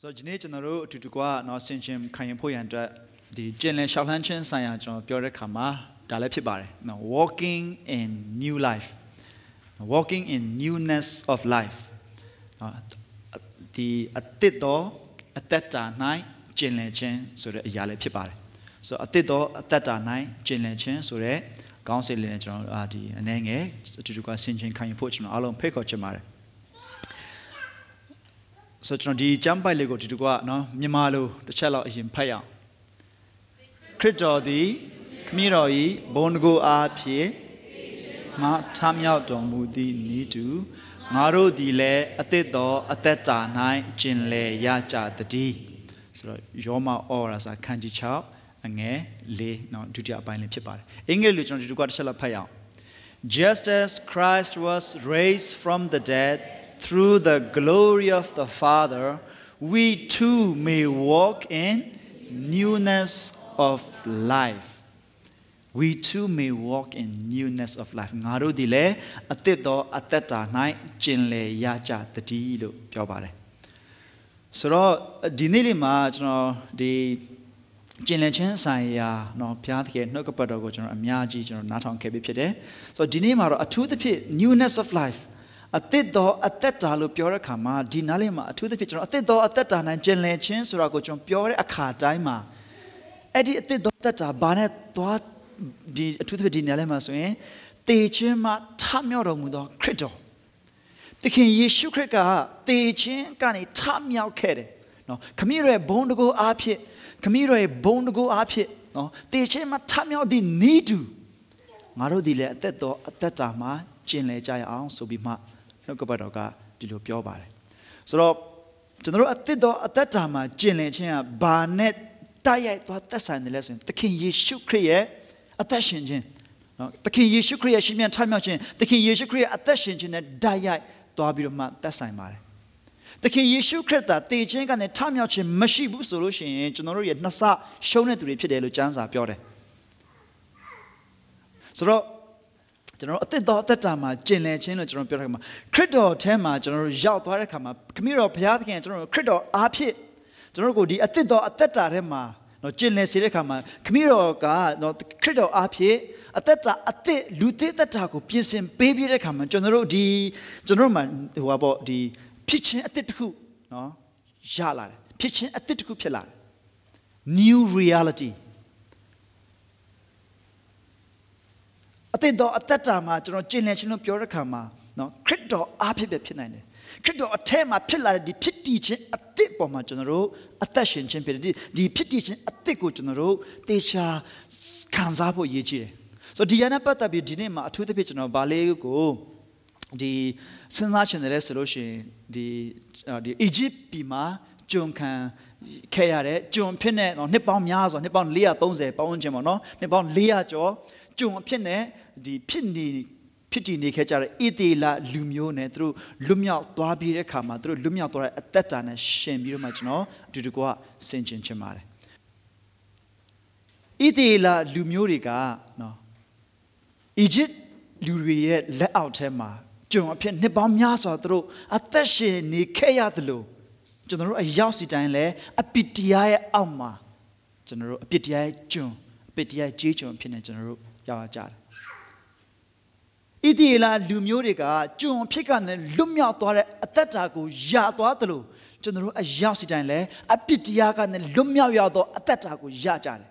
ဆိုတော့ဒီနေ့ကျွန်တော်တို့အတူတကွเนาะဆင်ခြင်ခံရင်ဖို့ရန်အတွက်ဒီကျင်လည်ရှောက်လှမ်းခြင်းဆိုင်ရာကျွန်တော်ပြောတဲ့ခါမှာဒါလည်းဖြစ်ပါတယ်เนาะ walking in new life walking in newness of life เนาะဒီအသစ်သောအသက်တာ၌ကျင်လည်ခြင်းဆိုတဲ့အရာလည်းဖြစ်ပါတယ်ဆိုတော့အသစ်သောအသက်တာ၌ကျင်လည်ခြင်းဆိုတဲ့ကောင်းစေလေးနဲ့ကျွန်တော်အာဒီအနေငယ်အတူတကွဆင်ခြင်ခံရင်ဖို့ကျွန်တော်အားလုံးဖိတ်ခေါ်ချင်ပါတယ် ဆိုတော့ကျွန်တော်ဒီကျမ်းပိုက်လေးကိုဒီတကွနော်မြန်မာလိုတစ်ချက်လောက်အရင်ဖတ်ရအောင်ခရစ်တော်သည်ခမည်းတော်၏ဘုန်းတကူအားဖြင့်မထမြောက်တော်မူသည့်ဤသူငါတို့သည်လည်းအသစ်တော်အသက်တာ၌ကျင်လည်ရကြတည်းဆိုတော့ယောမဩရာစာခန်းကြီး6အငယ်၄နော်ဒုတိယအပိုင်းလေးဖြစ်ပါတယ်အင်္ဂလိပ်လိုကျွန်တော်ဒီတကွတစ်ချက်လောက်ဖတ်ရအောင် Just as Christ was raised from the dead through the glory of the Father, we too may walk in newness of life. We too may walk in newness of life. ငါတို့ဒီလေအသစ်သောအသက်တာ၌ကျင်လည်ရကြတည်းလို့ပြောပါတယ်။ဆိုတော့ဒီနေ့လေးမှာကျွန်တော်ဒီကျင်လည်ခြင်းဆိုင်ရာเนาะဘုရားသခင်နှုတ်ကပတ်တော်ကိုကျွန်တော်အများကြီးကျွန်တော်နားထောင်ခဲ့ပြီးဖြစ်တယ်။ဆိုတော့ဒီနေ့မှာတော့အထူးသဖြင့် newness of life အသစ်သောအသက်တာလို့ပြောတဲ့အခါမှာဒီနားလေးမှာအထူးသဖြင့်ကျွန်တော်အသစ်သောအသက်တာနဲ့ကျင်လည်ခြင်းဆိုတာကိုကျွန်တော်ပြောတဲ့အခါတိုင်းမှာအဲ့ဒီအသစ်သောအသက်တာဘာနဲ့သွားဒီအထူးသဖြင့်ဒီနားလေးမှာဆိုရင်တေခြင်းမှာထမြောက်တော်မူသောခရစ်တော်သခင်ယေရှုခရစ်ကတေခြင်းကနေထမြောက်ခဲ့တယ်နော်ခမည်းရဲ့ဘုံတကူအားဖြင့်ခမည်းရဲ့ဘုံတကူအားဖြင့်နော်တေခြင်းမှာထမြောက်သည့်နီးတူငါတို့ဒီလေအသက်တော်အသက်တာမှာကျင်လည်ကြရအောင်ဆိုပြီးမှ နှုတ်ကပတ်တော်ကဒီလိုပြောပါတယ်ဆိုတော့ကျွန်တော်တို့အသက်တော်အသက်တာမှာကျင်လည်ခြင်းကဘာနဲ့တိုက်ရိုက်သွားသက်ဆိုင်တယ်လဲဆိုရင်သခင်ယေရှုခရစ်ရဲ့အသက်ရှင်ခြင်းနော်သခင်ယေရှုခရစ်ရဲ့ရှင်မြန်ထမြောက်ခြင်းသခင်ယေရှုခရစ်ရဲ့အသက်ရှင်ခြင်းနဲ့တိုက်ရိုက်သွားပြီးတော့မှသက်ဆိုင်ပါတယ်သခင်ယေရှုခရစ်သာတည်ခြင်းကနေထမြောက်ခြင်းမရှိဘူးဆိုလို့ရှိရင်ကျွန်တော်တို့ရဲ့နှစ်ဆရှုံးတဲ့သူတွေဖြစ်တယ်လို့ကျမ်းစာပြောတယ်ဆိုတော့ ကျွန်တော်အသက်တော်အသက်တာမှာကျင်လည်ခြင်းလို့ကျွန်တော်ပြောတဲ့အခါမှာခရစ်တော်ထဲမှာကျွန်တော်တို့ရောက်သွားတဲ့အခါမှာခမည်းတော်ဘုရားသခင်ကျွန်တော်တို့ခရစ်တော်အားဖြင့်ကျွန်တော်တို့ကိုဒီအသက်တော်အသက်တာထဲမှာနော်ကျင်လည်စေတဲ့အခါမှာခမည်းတော်ကနော်ခရစ်တော်အားဖြင့်အသက်တာအသက်လူသေးသက်တာကိုပြင်ဆင်ပေးပြတဲ့အခါမှာကျွန်တော်တို့ဒီကျွန်တော်တို့မှာဟိုပါပေါ့ဒီဖြစ်ခြင်းအသက်တစ်ခုနော်ရလာတယ်ဖြစ်ခြင်းအသက်တစ်ခုဖြစ်လာတယ် new reality အသက်တော်အသက်တာမှာကျွန်တော်ကျင့်လည်ခြင်းလို့ပြောတဲ့ခါမှာနော်ခရစ်တော်အားဖြင့်ပဲဖြစ်နိုင်တယ်ခရစ်တော်အထက်မှာဖြစ်လာတဲ့ဒီဖြစ်တည်ခြင်းအသက်ပေါ်မှာကျွန်တော်တို့အသက်ရှင်ခြင်းဖြစ်တယ်ဒီဒီဖြစ်တည်ခြင်းအသက်ကိုကျွန်တော်တို့တေချာခံစားဖို့ရည်ကြီးတယ်ဆိုတော့ဒီရန်ပတ်သက်ပြီးဒီနေ့မှာအထူးသဖြင့်ကျွန်တော်ဗာလေးကိုဒီစဉ်းစားချင်တယ်လဲဆိုလို့ရှိရင်ဒီဒီအီဂျစ်ပြည်မှာဂျုံခံခဲ့ရတဲ့ဂျုံဖြစ်တဲ့နှစ်ပေါင်းများစွာနှစ်ပေါင်း430ပေါင်းဝန်းကျင်ပေါ့နော်နှစ်ပေါင်း400ကျော် ကြုံအဖြစ်နဲ့ဒီဖြစ်နေဖြစ်တည်နေခဲ့ကြတဲ့ဣသေလလူမျိုးနဲ့သူတို့လွတ်မြောက်သွားပြီးတဲ့အခါမှာသူတို့လွတ်မြောက်သွားတဲ့အသက်တာနဲ့ရှင်ပြီးတော့မှကျွန်တော်အတူတကွဆင်ခြင်ချင်ပါတယ်ဣသေလလူမျိုးတွေကနော်အီဂျစ်လူတွေရဲ့လက်အောက်ထဲမှာကြုံအဖြစ်နှစ်ပေါင်းများစွာသူတို့အသက်ရှင်နေခဲ့ရတယ်လို့ကျွန်တော်တို့အရောက်စီတိုင်းလဲအပစ်တရားရဲ့အောက်မှာကျွန်တော်တို့အပစ်တရားရဲ့ကြုံအပစ်တရားရဲ့ကြေးကြုံဖြစ်နေကျွန်တော်တို့ ရောက်ကြတယ်ဣတိလာလူမျိုးတွေကကျွန်ဖြစ်ကနေလွတ်မြောက်သွားတဲ့အသက်တာကိုရသွားသလိုကျွန်တော်တို့အရောက်စီတိုင်းလဲအပစ်တရားကနေလွတ်မြောက်ရသောအသက်တာကိုရကြတယ်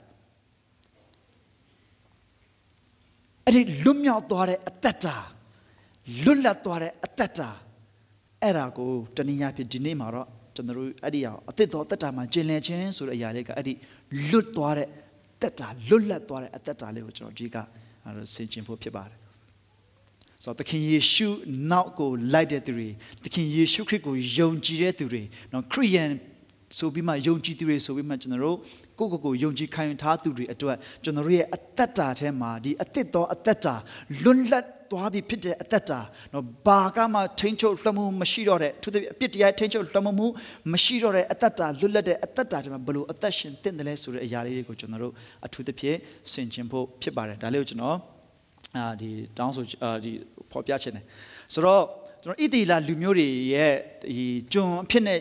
အဲ့ဒီလွတ်မြောက်သွားတဲ့အသက်တာလွတ်လပ်သွားတဲ့အသက်တာအဲ့ဒါကိုတနည်းအားဖြင့်ဒီနေ့မှာတော့ကျွန်တော်တို့အဲ့ဒီအောင်အသက်တော်အသက်တာမှာကျင်လည်ခြင်းဆိုတဲ့အရာလေးကအဲ့ဒီလွတ်သွားတဲ့ တက်တာလွတ်လပ်သွားတဲ့အသက်တာလေးကိုကျွန်တော်ဒီကဆင်ခြင်ဖို့ဖြစ်ပါတယ်ဆိုတော့သခင်ယေရှုနောက်ကိုလိုက်တဲ့သူတွေသခင်ယေရှုခရစ်ကိုယုံကြည်တဲ့သူတွေနော်ခရိယန်ဆိုပြီးမှယုံကြည်သူတွေဆိုပြီးမှကျွန်တော်တို့ ကိုယ့်ကိုယ်ကိုယုံကြည်ခံယူထားသူတွေအတွက်ကျွန်တော်တို့ရဲ့အသက်တာထဲမှာဒီအသက်တော်အသက်တာလွတ်လပ်သွားပြီဖြစ်တဲ့အသက်တာနော်ဘာကမှထိန်ချုပ်လွှမ်းမှုမရှိတော့တဲ့သူအပြစ်တရားထိန်ချုပ်လွှမ်းမှုမရှိတော့တဲ့အသက်တာလွတ်လပ်တဲ့အသက်တာတွေမှာဘလို့အသက်ရှင်တင့်တယ်လဲဆိုတဲ့အရာလေးတွေကိုကျွန်တော်တို့အထူးသဖြင့်ဆင်ခြင်ဖို့ဖြစ်ပါတယ်ဒါလေးကိုကျွန်တော်အာဒီတောင်းဆိုအာဒီဖော်ပြချင်တယ်ဆိုတော့ကျွန်တော်ဣတိလာလူမျိုးတွေရဲ့ဒီကျွန်အဖြစ်နဲ့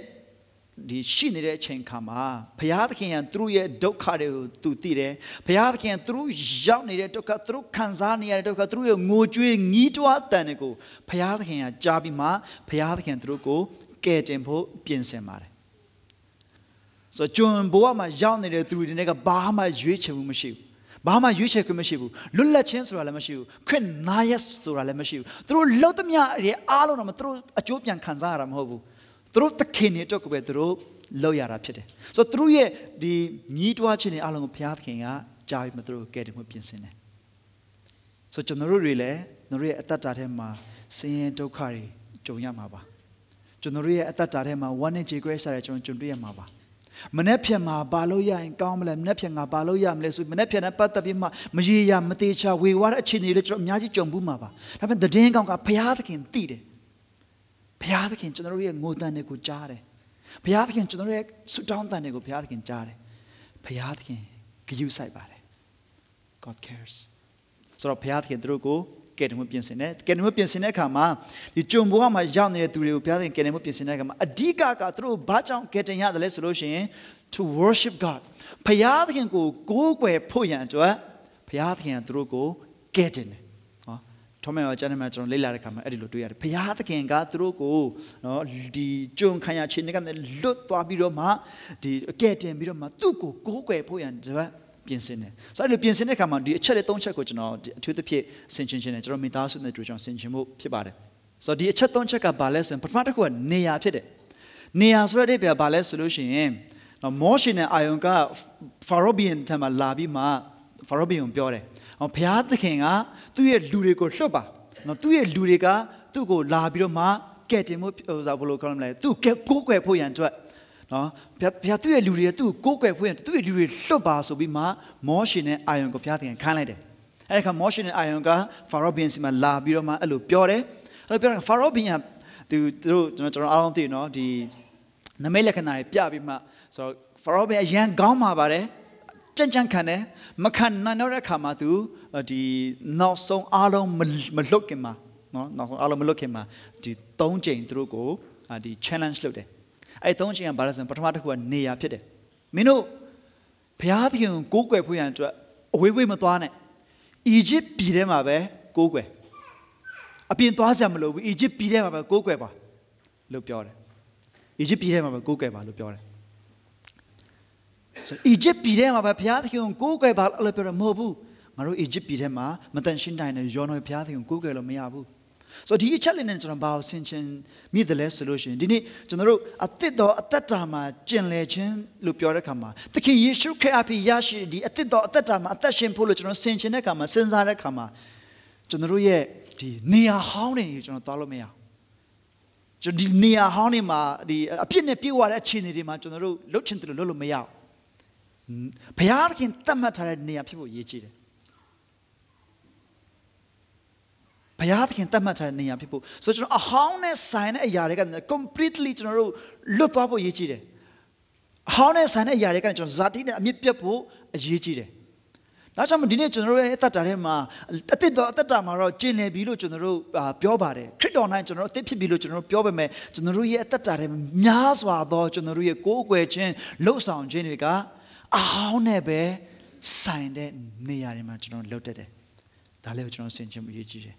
ဒီရှိနေတဲ့အချိန်ခါမှာဘုရားသခင်ကသူတို့ရဲ့ဒုက္ခတွေကိုသူသိတယ်ဘုရားသခင်ကသူတို့ရောက်နေတဲ့ဒုက္ခသူတို့ခံစားနေရတဲ့ဒုက္ခသူတို့ရဲ့ငိုကြွေးငီးတွားတန်တွေကိုဘုရားသခင်ကကြားပြီးမှဘုရားသခင်သူတို့ကိုကယ်တင်ဖို့ပြင်ဆင်ပါတယ်ဆိုတော့ကျွန်ဘဝမှာရောက်နေတဲ့သူတွေတွေကဘာမှရွေးချယ်မှုမရှိဘူးဘာမှရွေးချယ်ခွင့်မရှိဘူးလွတ်လပ်ခြင်းဆိုတာလည်းမရှိဘူးခွင့်နာရဆိုတာလည်းမရှိဘူးသူတို့လှုပ်သမျှတွေအားလုံးတော့သူတို့အကျိုးပြန်ခံစားရတာမဟုတ်ဘူး သူတို့သခင်တွေအတွက်ကိုပဲသူတို့လောက်ရတာဖြစ်တယ်ဆိုတော့သူတို့ရဲ့ဒီညီးတွားခြင်းတွေအားလုံးကိုဘုရားသခင်ကကြားပြီးမှသူတို့ကဲတယ်မှုပြင်ဆင်တယ်ဆိုတော့ကျွန်တော်တို့တွေလည်းကျွန်တော်တို့ရဲ့အသက်တာထဲမှာဆင်းရဲဒုက္ခတွေကြုံရမှာပါကျွန်တော်တို့ရဲ့အသက်တာထဲမှာဝမ်းနဲ့ကြေကွဲစားတဲ့ကျွန်တော်ကြုံတွေ့ရမှာပါမနေ့ဖြန်မှာဘာလို့ရရင်ကောင်းမလဲမနေ့ဖြန်ကဘာလို့ရမလဲဆိုမနေ့ဖြန်နဲ့ပတ်သက်ပြီးမှမရေရမသေးချာဝေဝါတဲ့အခြေအနေတွေကျွန်တော်အများကြီးကြုံဘူးမှာပါဒါပေမဲ့တည်င်းကောင်းကဘုရားသခင်သိတယ် ဘုရားသခင်ကျွန်တော်တို့ရဲ့ငိုတန်တွေကိုကြားတယ်ဘုရားသခင်ကျွန်တော်တို့ရဲ့ဆုတောင်းတန်တွေကိုဘုရားသခင်ကြားတယ်ဘုရားသခင်ဂရုစိုက်ပါတယ် God cares ဆိုတော့ဘုရားသခင်တို့ကိုကယ်တင်မှုပြင်ဆင်တယ်ကယ်တင်မှုပြင်ဆင်တဲ့အခါမှာဒီကြုံဘဝမှာရောက်နေတဲ့သူတွေကိုဘုရားသခင်ကယ်တင်မှုပြင်ဆင်တဲ့အခါမှာအဓိကကသူတို့ဘာကြောင့်ကယ်တင်ရတယ်လဲဆိုလို့ရှိရင် to worship God ဘုရားသခင်ကိုကိုးကွယ်ဖို့ရန်အတွက်ဘုရားသခင်ကသူတို့ကိုကယ်တင်တယ်နော် ထောမန်ရောကျမ်းထဲမှာကျွန်တော်လေ့လာတဲ့အခါမှာအဲ့ဒီလိုတွေ့ရတယ်ဘုရားသခင်ကသူတို့ကိုနော်ဒီကြုံခံရခြင်းတွေကလွတ်သွားပြီးတော့မှဒီကယ်တင်ပြီးတော့မှသူ့ကိုကိုးကွယ်ဖို့ရန်အတွက်ပြင်ဆင်တယ်။ဆိုတော့ပြင်ဆင်တဲ့အခါမှာဒီအချက်လေး၃ချက်ကိုကျွန်တော်အထူးသဖြင့်ဆင်ခြင်ခြင်းနဲ့ကျွန်တော်မိသားစုနဲ့တွေ့ကြအောင်ဆင်ခြင်မှုဖြစ်ပါတယ်။ဆိုတော့ဒီအချက်၃ချက်ကဘာလဲဆိုရင်ပထမတစ်ခုကနေရာဖြစ်တယ်။နေရာဆိုတဲ့ပြဘာလဲဆိုလို့ရှိရင်နော်မောရှင်နဲ့အာယုန်ကဖာရောဘီယန်ထံမှာလာပြီးမှဖာရောဘီယန်ပြောတယ်။ ဟောဘုရားသခင်ကသူ့ရဲ့လူတွေကိုလွှတ်ပါ။နော်သူ့ရဲ့လူတွေကသူ့ကိုလာပြီးတော့မှကဲတင်မှုဟိုစားဘလို့ခေါ်မလဲသူ့ကိုကိုးကွယ်ဖို့ရန်အတွက်နော်ဘုရားသူ့ရဲ့လူတွေကသူ့ကိုကိုးကွယ်ဖို့ရသူ့ရဲ့လူတွေလွတ်ပါဆိုပြီးမှမောရှင်နဲ့အာယုန်ကိုဘုရားသခင်ခိုင်းလိုက်တယ်အဲ့ဒီခါမောရှင်နဲ့အာယုန်ကဖာရောဘင်စီမှာလာပြီးတော့မှအဲ့လိုပြောတယ်အဲ့လိုပြောတော့ဖာရောဘင်ကသူတို့ကျွန်တော်ကျွန်တော်အားလုံးသိနော်ဒီနမိတ်လက္ခဏာတွေပြပြီးမှဆိုတော့ဖာရောဘင်အရန်ကောင်းမှာပါတယ် ကြံ့ကြံ့ခံတယ်မခံနိုင်တော့တဲ့ခါမှာသူဒီနောက်ဆုံးအားလုံးမလွတ်ခင်မှာနော်နောက်ဆုံးအားလုံးမလွတ်ခင်မှာဒီ၃ချိန်သူတို့ကိုဒီ challenge လုပ်တယ်အဲ့သုံးချိန်ကဘာလဲဆိုရင်ပထမတစ်ခုကနေရာဖြစ်တယ်မင်းတို့ဘုရားသခင်ကိုကိုးကွယ်ဖို့ရန်အတွက်အဝေးဝေးမသွားနဲ့အီဂျစ်ပြည်ထဲမှာပဲကိုးကွယ်အပြင်သွားစရာမလိုဘူးအီဂျစ်ပြည်ထဲမှာပဲကိုးကွယ်ပါလို့ပြောတယ်အီဂျစ်ပြည်ထဲမှာပဲကိုးကွယ်ပါလို့ပြောတယ် ဆိုအီဂျစ်ပြည်ထဲမှာပဲဘုရားသခင်ကိုကိုးကွယ်ပါလို့ပြောတယ်မဟုတ်ဘူးငါတို့အီဂျစ်ပြည်ထဲမှာမတန်ရှင်းတိုင်းနဲ့ယောနော်ဘုရားသခင်ကိုကိုးကွယ်လို့မရဘူးဆိုတော့ဒီအချက်လေးနဲ့ကျွန်တော်ဘာကိုဆင်ခြင်မိတယ်လဲဆိုလို့ရှိရင်ဒီနေ့ကျွန်တော်တို့အသက်တော်အသက်တာမှာကျင်လည်ခြင်းလို့ပြောတဲ့အခါမှာသခင်ယေရှုခရစ်အဖြစ်ရရှိဒီအသက်တော်အသက်တာမှာအသက်ရှင်ဖို့လို့ကျွန်တော်ဆင်ခြင်တဲ့အခါမှာစဉ်းစားတဲ့အခါမှာကျွန်တော်တို့ရဲ့ဒီနေရာဟောင်းတွေကျွန်တော်သွားလို့မရကျွန်တော်ဒီနေရာဟောင်းတွေမှာဒီအပြစ်နဲ့ပြေဝတဲ့အခြေအနေတွေမှာကျွန်တော်တို့လှုပ်ချင်တယ်လို့လုပ်လို့မရဘူး ဘုရားသခင်တတ်မှတ်ထားတဲ့နေရာဖြစ်ဖို့ရည်ကြည်တယ်ဘုရားသခင်တတ်မှတ်ထားတဲ့နေရာဖြစ်ဖို့ဆိုတော့ကျွန်တော်အဟောင်းနဲ့ဆိုင်တဲ့အရာတွေက completely ကျွန်တော်တို့လွတ်သွားဖို့အရေးကြီးတယ်အဟောင်းနဲ့ဆိုင်တဲ့အရာတွေကကျွန်တော်ဇာတိနဲ့အမြင့်ပြတ်ဖို့အရေးကြီးတယ်ဒါကြောင့်ဒီနေ့ကျွန်တော်တို့ရဲ့အသက်တာထဲမှာအသက်တော်အသက်တာမှာတော့ကျင်လည်ပြီလို့ကျွန်တော်တို့ပြောပါတယ်ခရစ်တော်၌ကျွန်တော်တို့အသက်ဖြစ်ပြီလို့ကျွန်တော်တို့ပြောပေမဲ့ကျွန်တော်တို့ရဲ့အသက်တာထဲမှာများစွာသောကျွန်တော်တို့ရဲ့ကိုးကွယ်ခြင်းလှုပ်ဆောင်ခြင်းတွေက အဟောင်းနဲ့ပဲဆိုင်တဲ့နေရာတွေမှာကျွန်တော်လှုပ်တတ်တယ်ဒါလည်းကျွန်တော်ဆင်ခြင်မှုအရေးကြီးတယ်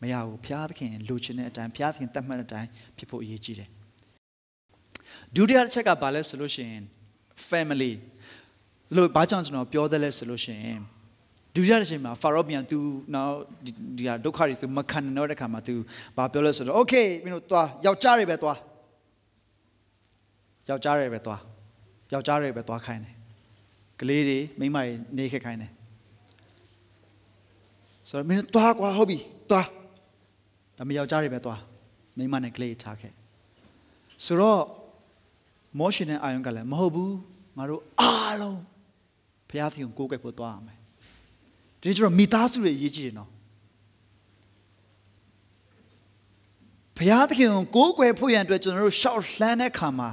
မရဘူးဘုရားသခင်လိုချင်တဲ့အတိုင်းဘုရားသခင်တတ်မှတ်တဲ့အတိုင်းဖြစ်ဖို့အရေးကြီးတယ်ဒုတိယတစ်ချက်ကဘာလဲဆိုလို့ရှိရင် family လို့ဘာကြောင့်ကျွန်တော်ပြောတယ်လဲဆိုလို့ရှိရင်ဒုတိယတစ်ချိန်မှာဖာရောပြန်သူနောက်ဒီဟာဒုက္ခတွေသူမခံနိုင်တော့တဲ့ခါမှာသူဘာပြောလဲဆိုတော့ okay မင်းတို့သွားယောက်ျားတွေပဲသွားယောက်ျားတွေပဲသွားယောက်ျားတွေပဲသွားခိုင်းတယ် ကလေးတွေမိန်းမတွေနေခဲ့ခိုင်းတယ်ဆိုတော့မင်းသွားကွာဟုတ်ပြီသွားဒါမယောက်ျားတွေပဲသွားမိန်းမနဲ့ကလေးထားခဲ့ဆိုတော့မောရှင်နဲ့အာယုန်ကလည်းမဟုတ်ဘူးငါတို့အားလုံးဘုရားသခင်ကိုးကွယ်ဖို့သွားရမယ်ဒီကျတော့မိသားစုတွေအရေးကြီးတယ်နော်ဘုရားသခင်ကိုကိုးကွယ်ဖို့ရန်အတွက်ကျွန်တော်တို့ရှောက်လှမ်းတဲ့ခါမှာ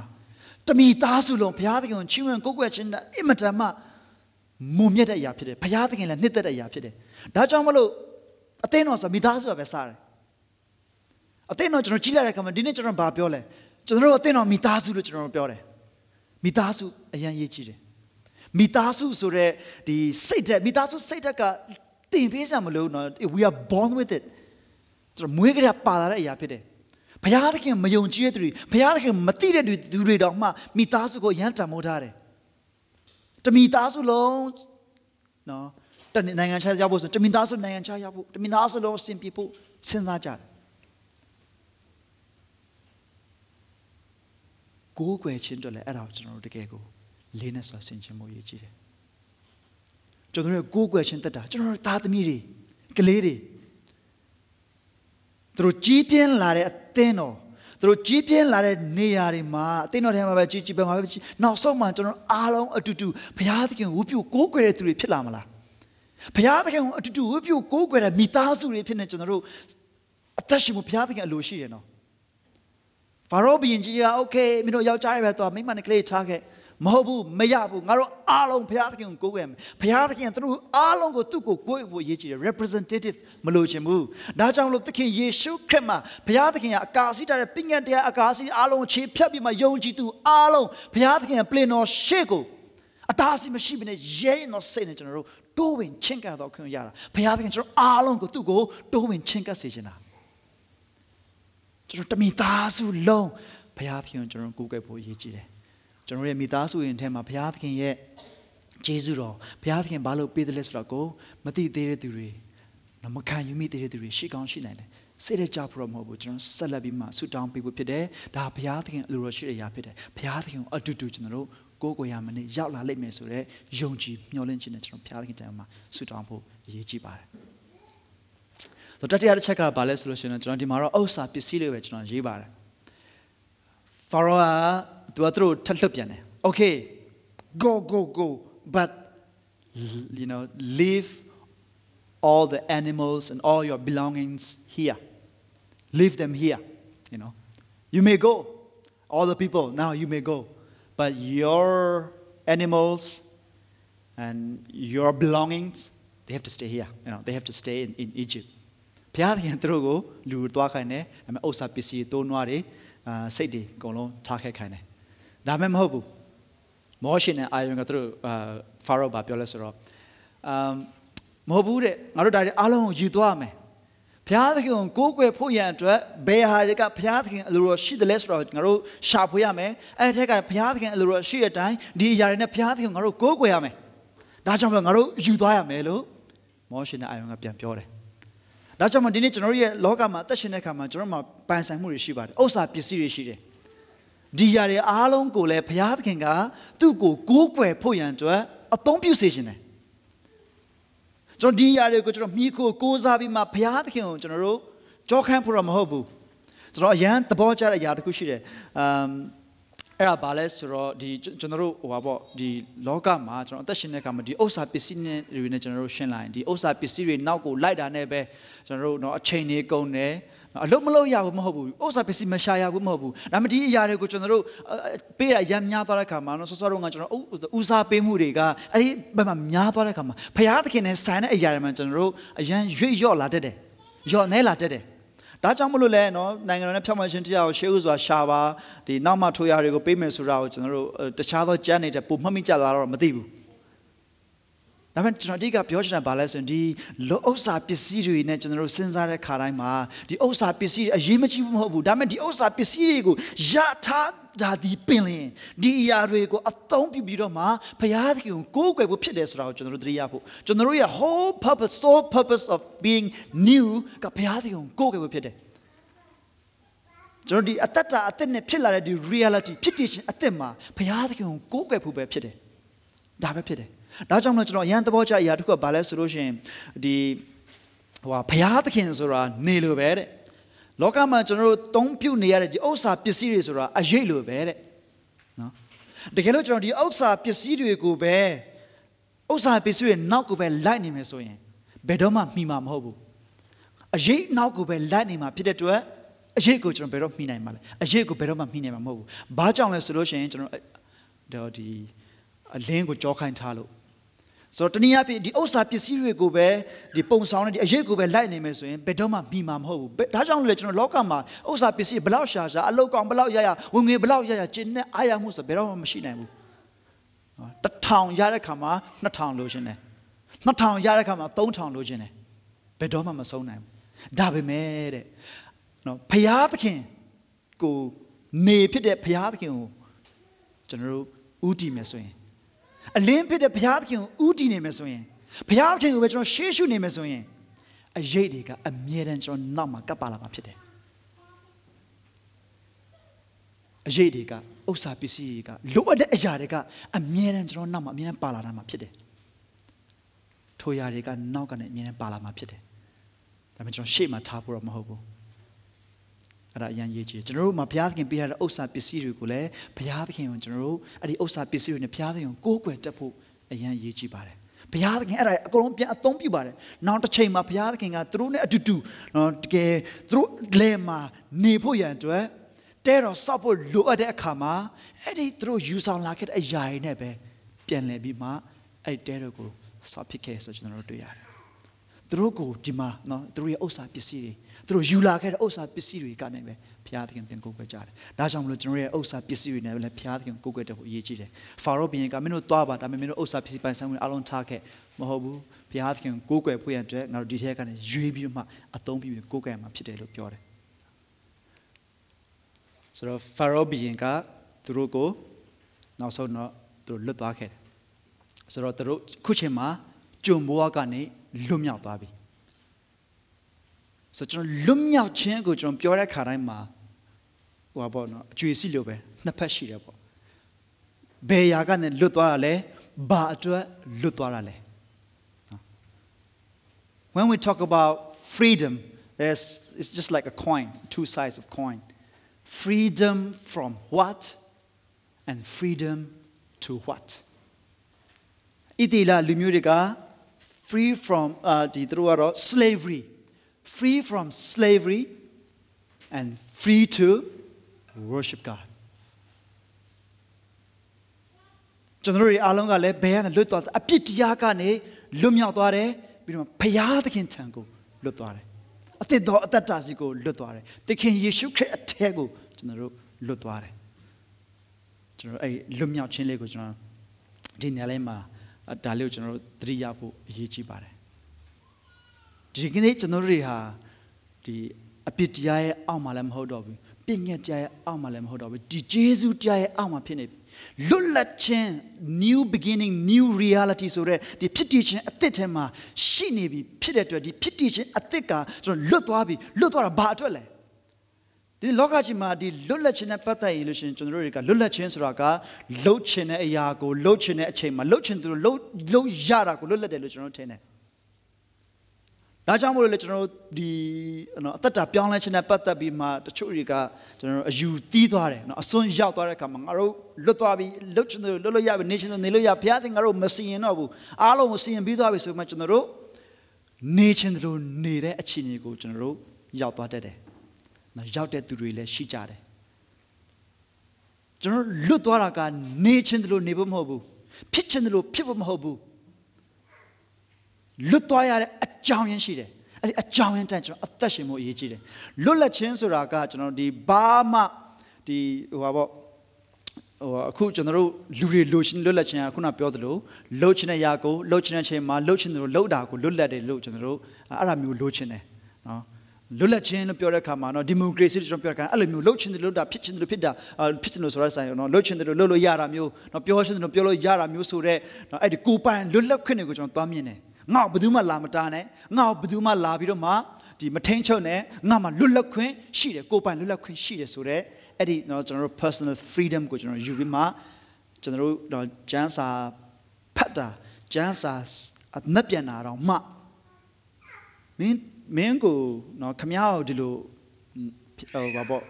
တမိသားစုလုံးဘုရားသခင်ကိုချီးမွမ်းကိုးကွယ်ခြင်းအင်မတန်မှမုံမြတ်တဲ့အရာဖြစ်တယ်ဘုရားသခင်လည်းနှစ်သက်တဲ့အရာဖြစ်တယ်ဒါကြောင့်မလို့အသင်းတော်ဆိုမိသားစုကပဲစားတယ်အသင်းတော်ကျွန်တော်ကြီးလာတဲ့ခါမှာဒီနေ့ကျွန်တော်ဘာပြောလဲကျွန်တော်တို့အသင်းတော်မိသားစုလို့ကျွန်တော်ပြောတယ်မိသားစုအရန်ရေးကြည့်တယ်မိသားစုဆိုတဲ့ဒီစိတ်ဓာတ်မိသားစုစိတ်ဓာတ်ကတင်ပေးစရာမလိုနော် we are born with it ကျွန်တော်မွေးကြတဲ့ပါလာတဲ့အရာဖြစ်တယ် ဘုရားသခင်မယုံကြည်တဲ့သူတွေဘုရားသခင်မသိတဲ့သူတွေတောင်မှမိသားစုကိုရမ်းတန်မိုးထားတယ်တမိသားစုလုံးနော်တနိုင်ငံခြားရောက်ဖို့ဆိုတမိသားစုနိုင်ငံခြားရောက်ဖို့တမိသားစုလုံးအဆင်ပြေဖို့စဉ်းစားကြတယ်ကိုးကွယ်ခြင်းတို့လည်းအဲ့ဒါကိုကျွန်တော်တို့တကယ်ကိုလေးနဲ့ဆိုဆင်ခြင်မှုရည်ကြည့်တယ်ကျွန်တော်တို့ကိုးကွယ်ခြင်းတက်တာကျွန်တော်တို့သားသမီးတွေကလေးတွေ သူတို့ကြီးပြင်းလာတဲ့အသင်းတော်သူတို့ကြီးပြင်းလာတဲ့နေရာတွေမှာအသင်းတော်ထဲမှာပဲကြီးကြီးပဲမှာပဲကြီးနောက်ဆုံးမှကျွန်တော်အားလုံးအတူတူဘုရားသခင်ဝုပြုကိုးကွယ်တဲ့သူတွေဖြစ်လာမလားဘုရားသခင်ကိုအတူတူဝုပြုကိုးကွယ်တဲ့မိသားစုတွေဖြစ်နေကျွန်တော်တို့အသက်ရှင်မှုဘုရားသခင်အလိုရှိတယ်နော်ဖာရောဘီရင်ကြီးကโอเคမင်းတို့ယောက်ျားတွေပဲတော့မိမနဲ့ကလေးထားခဲ့ မဟုတ်ဘူးမရဘူးငါတို့အားလုံးဘုရားသခင်ကိုကိုးကွယ်မယ်ဘုရားသခင်သူတို့အားလုံးကိုသူ့ကိုကိုးကွယ်ဖို့ရည်ကြည်တယ် representative မလို့ချင်ဘူးဒါကြောင့်လို့သခင်ယေရှုခရစ်မှာဘုရားသခင်ကအကာစီထားတဲ့ပညာတရားအကာစီအားလုံးခြေဖြတ်ပြီးမှယုံကြည်သူအားလုံးဘုရားသခင်ကပြင်တော်ရှေ့ကိုအတားအဆီးမရှိဘဲနဲ့ရဲရင်တော့စိတ်နဲ့ကျွန်တော်တို့တိုးဝင်ချင်းကပ်တော့ခွင့်ရတာဘုရားသခင်ကျွန်တော်အားလုံးကိုသူ့ကိုတိုးဝင်ချင်းကပ်စေချင်တာကျွန်တော်တမိသားစုလုံးဘုရားသခင်ကိုကျွန်တော်ကိုးကွယ်ဖို့ရည်ကြည်တယ် ကျွန်တော်ရဲ့မိသားစုရင်ထဲမှာဘုရားသခင်ရဲ့ဂျေဇုတော်ဘုရားသခင်ဘာလို့ပေးတယ်လဲဆိုတော့ကိုမသိသေးတဲ့သူတွေမခံယူမိသေးတဲ့သူတွေရှိကောင်းရှိနိုင်တယ်စိတ်ရကြဖို့မဟုတ်ဘူးကျွန်တော်ဆက်လက်ပြီးမှဆူတောင်းပေးဖို့ဖြစ်တယ်ဒါဘုရားသခင်အလိုတော်ရှိတဲ့အရာဖြစ်တယ်ဘုရားသခင်ကိုအတူတူကျွန်တော်တို့ကိုးကွယ်ရမနေ့ရောက်လာလိမ့်မယ်ဆိုတော့ယုံကြည်မျှော်လင့်ခြင်းနဲ့ကျွန်တော်ဘုရားသခင်တိုင်မှာဆူတောင်းဖို့အရေးကြီးပါတယ်ဆိုတော့တတိယတစ်ချက်ကဘာလဲဆိုလို့ရှိရင်ကျွန်တော်ဒီမှာတော့ဥစ္စာပစ္စည်းတွေပဲကျွန်တော်ရေးပါတယ်ဖာရောက သူကသူတို့ထပ်လှုပ်ပြန်တယ် okay go go go but you know leave all the animals and all your belongings here leave them here you know you may go all the people now you may go but your animals and your belongings they have to stay here you know they have to stay in, in Egypt ဘုရားခင်သူတို့ကိုလူသွားခိုင်းတယ်ဒါပေမဲ့ဥစ္စာပစ္စည်းတိုးနွားတွေအာစိတ်တွေအကုန်လုံးထားခဲ့ခိုင်းတယ် ဒါမဲ့မဟုတ်ဘူးမောရှင်နဲ့အာယုံကသူတို့အာဖာရောဘာပြောလဲဆိုတော့အမ်မဟုတ်ဘူးတဲ့ငါတို့ဒါတွေအားလုံးကိုယူသွားမယ်ဘုရားသခင်ကိုကိုးကွယ်ဖို့ရန်အတွက်ဘယ်ဟာတွေကဘုရားသခင်အလိုတော်ရှိတယ်လဲဆိုတော့ငါတို့ရှာဖွေရမယ်အဲ့ထက်ကဘုရားသခင်အလိုတော်ရှိတဲ့အတိုင်းဒီအရာတွေနဲ့ဘုရားသခင်ငါတို့ကိုးကွယ်ရမယ်ဒါကြောင့်မလို့ငါတို့ယူသွားရမယ်လို့မောရှင်နဲ့အာယုံကပြန်ပြောတယ်ဒါကြောင့်မဒီနေ့ကျွန်တော်တို့ရဲ့လောကမှာအသက်ရှင်တဲ့အခါမှာကျွန်တော်တို့မှာပိုင်ဆိုင်မှုတွေရှိပါတယ်ဥစ္စာပစ္စည်းတွေရှိတယ် ဒီຢာတွေအားလုံးကိုလည်းဘုရားသခင်ကသူ့ကိုကိုးကွယ်ဖို့ရန်အတွက်အသုံးပြုစေခြင်းတယ်ကျွန်တော်ဒီຢာတွေကိုကျွန်တော်မိခိုကိုးစားပြီးမှဘုရားသခင်ကိုကျွန်တော်တို့ကြောခန်းဖို့တော့မဟုတ်ဘူးကျွန်တော်အရန်သဘောကျတဲ့အရာတစ်ခုရှိတယ်အမ်အဲ့ဒါဘာလဲဆိုတော့ဒီကျွန်တော်တို့ဟိုပါပေါ့ဒီလောကမှာကျွန်တော်အသက်ရှင်တဲ့အခါမှာဒီဥစ္စာပစ္စည်းတွေနဲ့ကျွန်တော်တို့ရှင်းလိုက်ဒီဥစ္စာပစ္စည်းတွေနောက်ကိုလိုက်တာနဲ့ပဲကျွန်တော်တို့เนาะအချိန်တွေကုန်တယ် အလုံးမလုံးရဘူးမဟုတ်ဘူးဥစ္စာပစ္စည်းမရှာရဘူးမဟုတ်ဘူးဒါမှဒီအရာတွေကိုကျွန်တော်တို့ပေးရရမ်းများသွားတဲ့ခါမှာနော်ဆောစောတော့ကကျွန်တော်ဦးစားပေးမှုတွေကအဲ့ဒီဘက်မှာများသွားတဲ့ခါမှာဖရာသခင်နဲ့ဆိုင်တဲ့အရာတွေမှာကျွန်တော်တို့အရန်ရွေ့ရော့လာတတ်တယ်ရော့နေလာတတ်တယ်ဒါကြောင့်မလို့လဲနော်နိုင်ငံတော်နဲ့ဖြောင့်မရှင်တရားကိုရှေးဥစွာရှာပါဒီနောက်မှထိုးရတွေကိုပေးမယ်ဆိုတာကိုကျွန်တော်တို့တခြားသောကြမ်းနေတဲ့ပုံမှတ်မိကြလာတော့မသိဘူး ဒါပေမဲ့ကျွန်တော်ဒီကပြောချင်တာဘာလဲဆိုရင်ဒီလောဥစ္စာပစ္စည်းတွေနဲ့ကျွန်တော်တို့စဉ်းစားတဲ့ခါတိုင်းမှာဒီဥစ္စာပစ္စည်းတွေအရေးမကြီးဘူးမဟုတ်ဘူးဒါပေမဲ့ဒီဥစ္စာပစ္စည်းတွေကိုရထားဒါဒီပင်လင်ဒီအရာတွေကိုအသုံးပြုပြီးတော့မှဘုရားသခင်ကိုကိုးကွယ်ဖို့ဖြစ်တယ်ဆိုတာကိုကျွန်တော်တို့သတိရဖို့ကျွန်တော်တို့ရဲ့ whole purpose sole purpose of being new ကဘုရားသခင်ကိုကိုးကွယ်ဖို့ဖြစ်တယ်ကျွန်တော်ဒီအတ္တတာအသက်နဲ့ဖြစ်လာတဲ့ဒီ reality ဖြစ်တည်ခြင်းအသက်မှာဘုရားသခင်ကိုကိုးကွယ်ဖို့ပဲဖြစ်တယ်ဒါပဲဖြစ်တယ် ဒါကြောင့်မို့ကျွန်တော်အရန်သဘောကျအရာတစ်ခုကဘာလဲဆိုလို့ရှိရင်ဒီဟိုဟာဘုရားသခင်ဆိုတာနေလို့ပဲတဲ့လောကမှာကျွန်တော်တို့သုံးပြုနေရတဲ့ဒီဥစ္စာပစ္စည်းတွေဆိုတာအရေးလိုပဲတဲ့နော်တကယ်လို့ကျွန်တော်ဒီဥစ္စာပစ္စည်းတွေကိုပဲဥစ္စာပစ္စည်းတွေနောက်ကိုပဲလိုက်နေမယ်ဆိုရင်ဘယ်တော့မှမှီမှာမဟုတ်ဘူးအရေးနောက်ကိုပဲလိုက်နေမှာဖြစ်တဲ့အတွက်အရေးကိုကျွန်တော်ဘယ်တော့မှီနိုင်မှာလဲအရေးကိုဘယ်တော့မှမှီနိုင်မှာမဟုတ်ဘူးဘာကြောင့်လဲဆိုလို့ရှိရင်ကျွန်တော်တော့ဒီအလင်းကိုကြောခိုင်းထားလို့ ဆိုတော့တနည်းအားဖြင့်ဒီဥစ္စာပစ္စည်းတွေကိုပဲဒီပုံဆောင်တဲ့ဒီအရေးကိုပဲလိုက်နေမယ်ဆိုရင်ဘယ်တော့မှမိမှာမဟုတ်ဘူးဒါကြောင့်လေကျွန်တော်လောကမှာဥစ္စာပစ္စည်းဘလောက်ရှာရှာအလောက်ကောင်ဘလောက်ရရဝင်ငွေဘလောက်ရရကျင်းနဲ့အားရမှုဆိုဘယ်တော့မှမရှိနိုင်ဘူးတစ်ထောင်ရတဲ့ခါမှာနှစ်ထောင်လိုချင်တယ်နှစ်ထောင်ရတဲ့ခါမှာသုံးထောင်လိုချင်တယ်ဘယ်တော့မှမဆုံးနိုင်ဘူးဒါပေမဲ့တဲ့နော်ဖရာသခင်ကိုနေဖြစ်တဲ့ဖရာသခင်ကိုကျွန်တော်တို့ဥတည်မယ်ဆိုရင် အလင်းဖြစ်တဲ့ဘုရားသခင်ကိုဥတည်နေမယ်ဆိုရင်ဘုရားသခင်ကိုပဲကျွန်တော်ရှေ့ရှုနေမယ်ဆိုရင်အရေးတွေကအမြဲတမ်းကျွန်တော်နောက်မှာကပ်ပါလာမှာဖြစ်တယ်အရေးတွေကဥစ္စာပစ္စည်းတွေကလိုအပ်တဲ့အရာတွေကအမြဲတမ်းကျွန်တော်နောက်မှာအမြဲတမ်းပါလာတာမှာဖြစ်တယ်ထိုရာတွေကနောက်ကနေအမြဲတမ်းပါလာမှာဖြစ်တယ်ဒါပေမဲ့ကျွန်တော်ရှေ့မှာထားဖို့တော့မဟုတ်ဘူး အဲ့ဒါအရင်ရေးကြည့်ကျွန်တော်တို့မှာဘုရားသခင်ပေးထားတဲ့ဥစ္စာပစ္စည်းတွေကိုလည်းဘုရားသခင်ကိုကျွန်တော်တို့အဲ့ဒီဥစ္စာပစ္စည်းတွေနဲ့ဘုရားသခင်ကိုကိုးကွယ်တတ်ဖို့အရင်ရေးကြည့်ပါတယ်ဘုရားသခင်အဲ့ဒါအကုန်လုံးပြန်အသုံးပြုပါတယ်နောက်တစ်ချိန်မှာဘုရားသခင်ကသူတို့နဲ့အတူတူနော်တကယ်သူတို့လဲမှာနေဖို့ရန်အတွက်တဲတော်ဆောက်ဖို့လိုအပ်တဲ့အခါမှာအဲ့ဒီသူတို့ယူဆောင်လာခဲ့တဲ့အရာတွေနဲ့ပဲပြန်လည်ပြီးမှအဲ့တဲတော်ကိုဆောက်ဖြစ်ခဲ့ဆိုကျွန်တော်တို့တွေ့ရတယ်သူတို့ကိုဒီမှာနော်သူတို့ရဲ့ဥစ္စာပစ္စည်းတွေ သူတို့ယူလာခဲ့တဲ့ဥစ္စာပစ္စည်းတွေကနေပဲဘုရားသခင်ပြန်ကိုးကွယ်ကြတယ်။ဒါကြောင့်မလို့ကျွန်တော်ရဲ့ဥစ္စာပစ္စည်းတွေနဲ့လည်းဘုရားသခင်ကိုးကွယ်တဲ့ဖို့အရေးကြီးတယ်။ဖာရောဘုရင်ကမင်းတို့သွားပါဒါပေမဲ့မင်းတို့ဥစ္စာပစ္စည်းပိုင်ဆိုင်မှုအလုံးထားခဲ့မဟုတ်ဘူး။ဘုရားသခင်ကိုးကွယ်ဖို့ရတဲ့ငါတို့ဒီထက်ကနေရွေးပြီးမှအသုံးပြုပြီးကိုးကွယ်မှာဖြစ်တယ်လို့ပြောတယ်။ဆိုတော့ဖာရောဘုရင်ကသူတို့ကိုနောက်ဆုံးတော့သူတို့လွတ်သွားခဲ့တယ်။ဆိုတော့သူတို့ခုချိန်မှာဂျုံဘွားကနေလွတ်မြောက်သွားပြီ။ ဆိုကျွန်တော်လွတ်မြောက်ခြင်းကိုကျွန်တော်ပြောတဲ့ခါတိုင်းမှာဟိုပါပေါ့နော်အကျွေးစီလို့ပဲနှစ်ဖက်ရှိတယ်ပေါ့ဘယ်ရာကနေလွတ်သွားတာလဲဘာအတွက်လွတ်သွားတာလဲ When we talk about freedom there's it's just like a coin two sides of coin freedom from what and freedom to what ဣတိလလူမျိုးတွေက free from အာဒီသူတို့ကတော့ slavery Free from slavery and free to worship God ကျွန်တော်တို့အားလုံးကလည်းဘယ်ကနေလွတ်သွားအပြစ်တရားကနေလွတ်မြောက်သွားတယ်ပြီးတော့ဘုရားသခင်ထံကိုလွတ်သွားတယ်အသစ်တော်အသက်တာစီကိုလွတ်သွားတယ်သခင်ယေရှုခရစ်အထက်ကိုကျွန်တော်တို့လွတ်သွားတယ်ကျွန်တော်အဲ့လွတ်မြောက်ခြင်းလေးကိုကျွန်တော်ဒီနေရာလေးမှာဒါလေးကိုကျွန်တော်တို့သတိရဖို့အရေးကြီးပါတယ် ဒီကနေ့ကျွန်တော်တို့တွေဟာဒီအပြစ်တရားရဲ့အောက်မှာလည်းမဟုတ်တော့ဘူးပြည့်ညက်တရားရဲ့အောက်မှာလည်းမဟုတ်တော့ဘူးဒီဂျေဇုတရားရဲ့အောက်မှာဖြစ်နေပြီလွတ်လပ်ခြင်း new beginning new reality ဆိုတဲ့ဒီဖြစ်တည်ခြင်းအသစ်ထဲမှာရှိနေပြီဖြစ်တဲ့အတွက်ဒီဖြစ်တည်ခြင်းအသစ်ကကျွန်တော်လွတ်သွားပြီလွတ်သွားတာဘာအတွက်လဲဒီလောကကြီးမှာဒီလွတ်လပ်ခြင်းနဲ့ပတ်သက်ရင်လို့ရှင်ကျွန်တော်တို့တွေကလွတ်လပ်ခြင်းဆိုတာကလှုပ်ခြင်းတဲ့အရာကိုလှုပ်ခြင်းတဲ့အချိန်မှာလှုပ်ခြင်းသူတို့လှုပ်လှုပ်ရတာကိုလွတ်လပ်တယ်လို့ကျွန်တော်တို့ထင်တယ် ဒါကြောင့်မို့လို့လေကျွန်တော်တို့ဒီနော်အသက်တာပြောင်းလဲခြင်းနဲ့ပတ်သက်ပြီးမှတချို့တွေကကျွန်တော်တို့အယူတီးသွားတယ်နော်အစွန်းရောက်သွားတဲ့အခါမှာငါတို့လွတ်သွားပြီလွတ်ချင်တယ်လွတ်လို့ရပြီနေချင်တယ်နေလို့ရဘုရားသခင်ငါတို့မစီရင်တော့ဘူးအားလုံးမစီရင်ပြီးသွားပြီဆိုမှကျွန်တော်တို့နေချင်တယ်လို့နေတဲ့အခြေအနေကိုကျွန်တော်တို့ရောက်သွားတတ်တယ်နော်ရောက်တဲ့သူတွေလည်းရှိကြတယ်ကျွန်တော်လွတ်သွားတာကနေချင်တယ်လို့နေဖို့မဟုတ်ဘူးဖြစ်ချင်တယ်လို့ဖြစ်ဖို့မဟုတ်ဘူး လွတ်သွားရတဲ့အကြောင်းရင်းရှိတယ်အဲ့ဒီအကြောင်းရင်းတန်ကျွန်တော်အသက်ရှင်မှုအရေးကြီးတယ်လွတ်လပ်ခြင်းဆိုတာကကျွန်တော်ဒီဘာမှဒီဟိုပါပေါ့ဟိုအခုကျွန်တော်တို့လူတွေလိုချင်လွတ်လပ်ခြင်းကခုနပြောသလိုလှုပ်ချင်တဲ့ຢာကိုလှုပ်ချင်တဲ့ချိန်မှာလှုပ်ချင်တယ်လို့လှုပ်တာကိုလွတ်လပ်တယ်လို့ကျွန်တော်တို့အဲ့ဒါမျိုးလိုချင်တယ်နော်လွတ်လပ်ခြင်းလို့ပြောတဲ့အခါမှာနော်ဒီမိုကရေစီကျွန်တော်ပြောတဲ့အခါအဲ့လိုမျိုးလှုပ်ချင်တယ်လို့တာဖြစ်ချင်တယ်လို့ဖြစ်တာဖြစ်ချင်လို့ဆိုတဲ့ဆိုင်နော်လှုပ်ချင်တယ်လို့လှုပ်လို့ရတာမျိုးနော်ပြောချင်တယ်လို့ပြောလို့ရတာမျိုးဆိုတဲ့နော်အဲ့ဒီကိုပိုင်လွတ်လပ်ခွင့်တွေကိုကျွန်တော်သွားမြင်တယ် ငါ့ဘယ်သူမှလာမတားနဲ့ငါ့ဘယ်သူမှလာပြီးတော့မှဒီမထိန်ချုပ်နဲ့ငါမှလွတ်လပ်ခွင့်ရှိတယ်ကိုပိုင်လွတ်လပ်ခွင့်ရှိတယ်ဆိုတော့အဲ့ဒီတော့ကျွန်တော်တို့ personal freedom ကိုကျွန်တော်ယူပြီးမှကျွန်တော်တို့တော့ကျန်းစာဖတ်တာကျန်းစာအနှက်ပြန်တာတော့မှမင်းမင်းကိုနော်ခမရကိုဒီလိုဟိုဘာပေါ့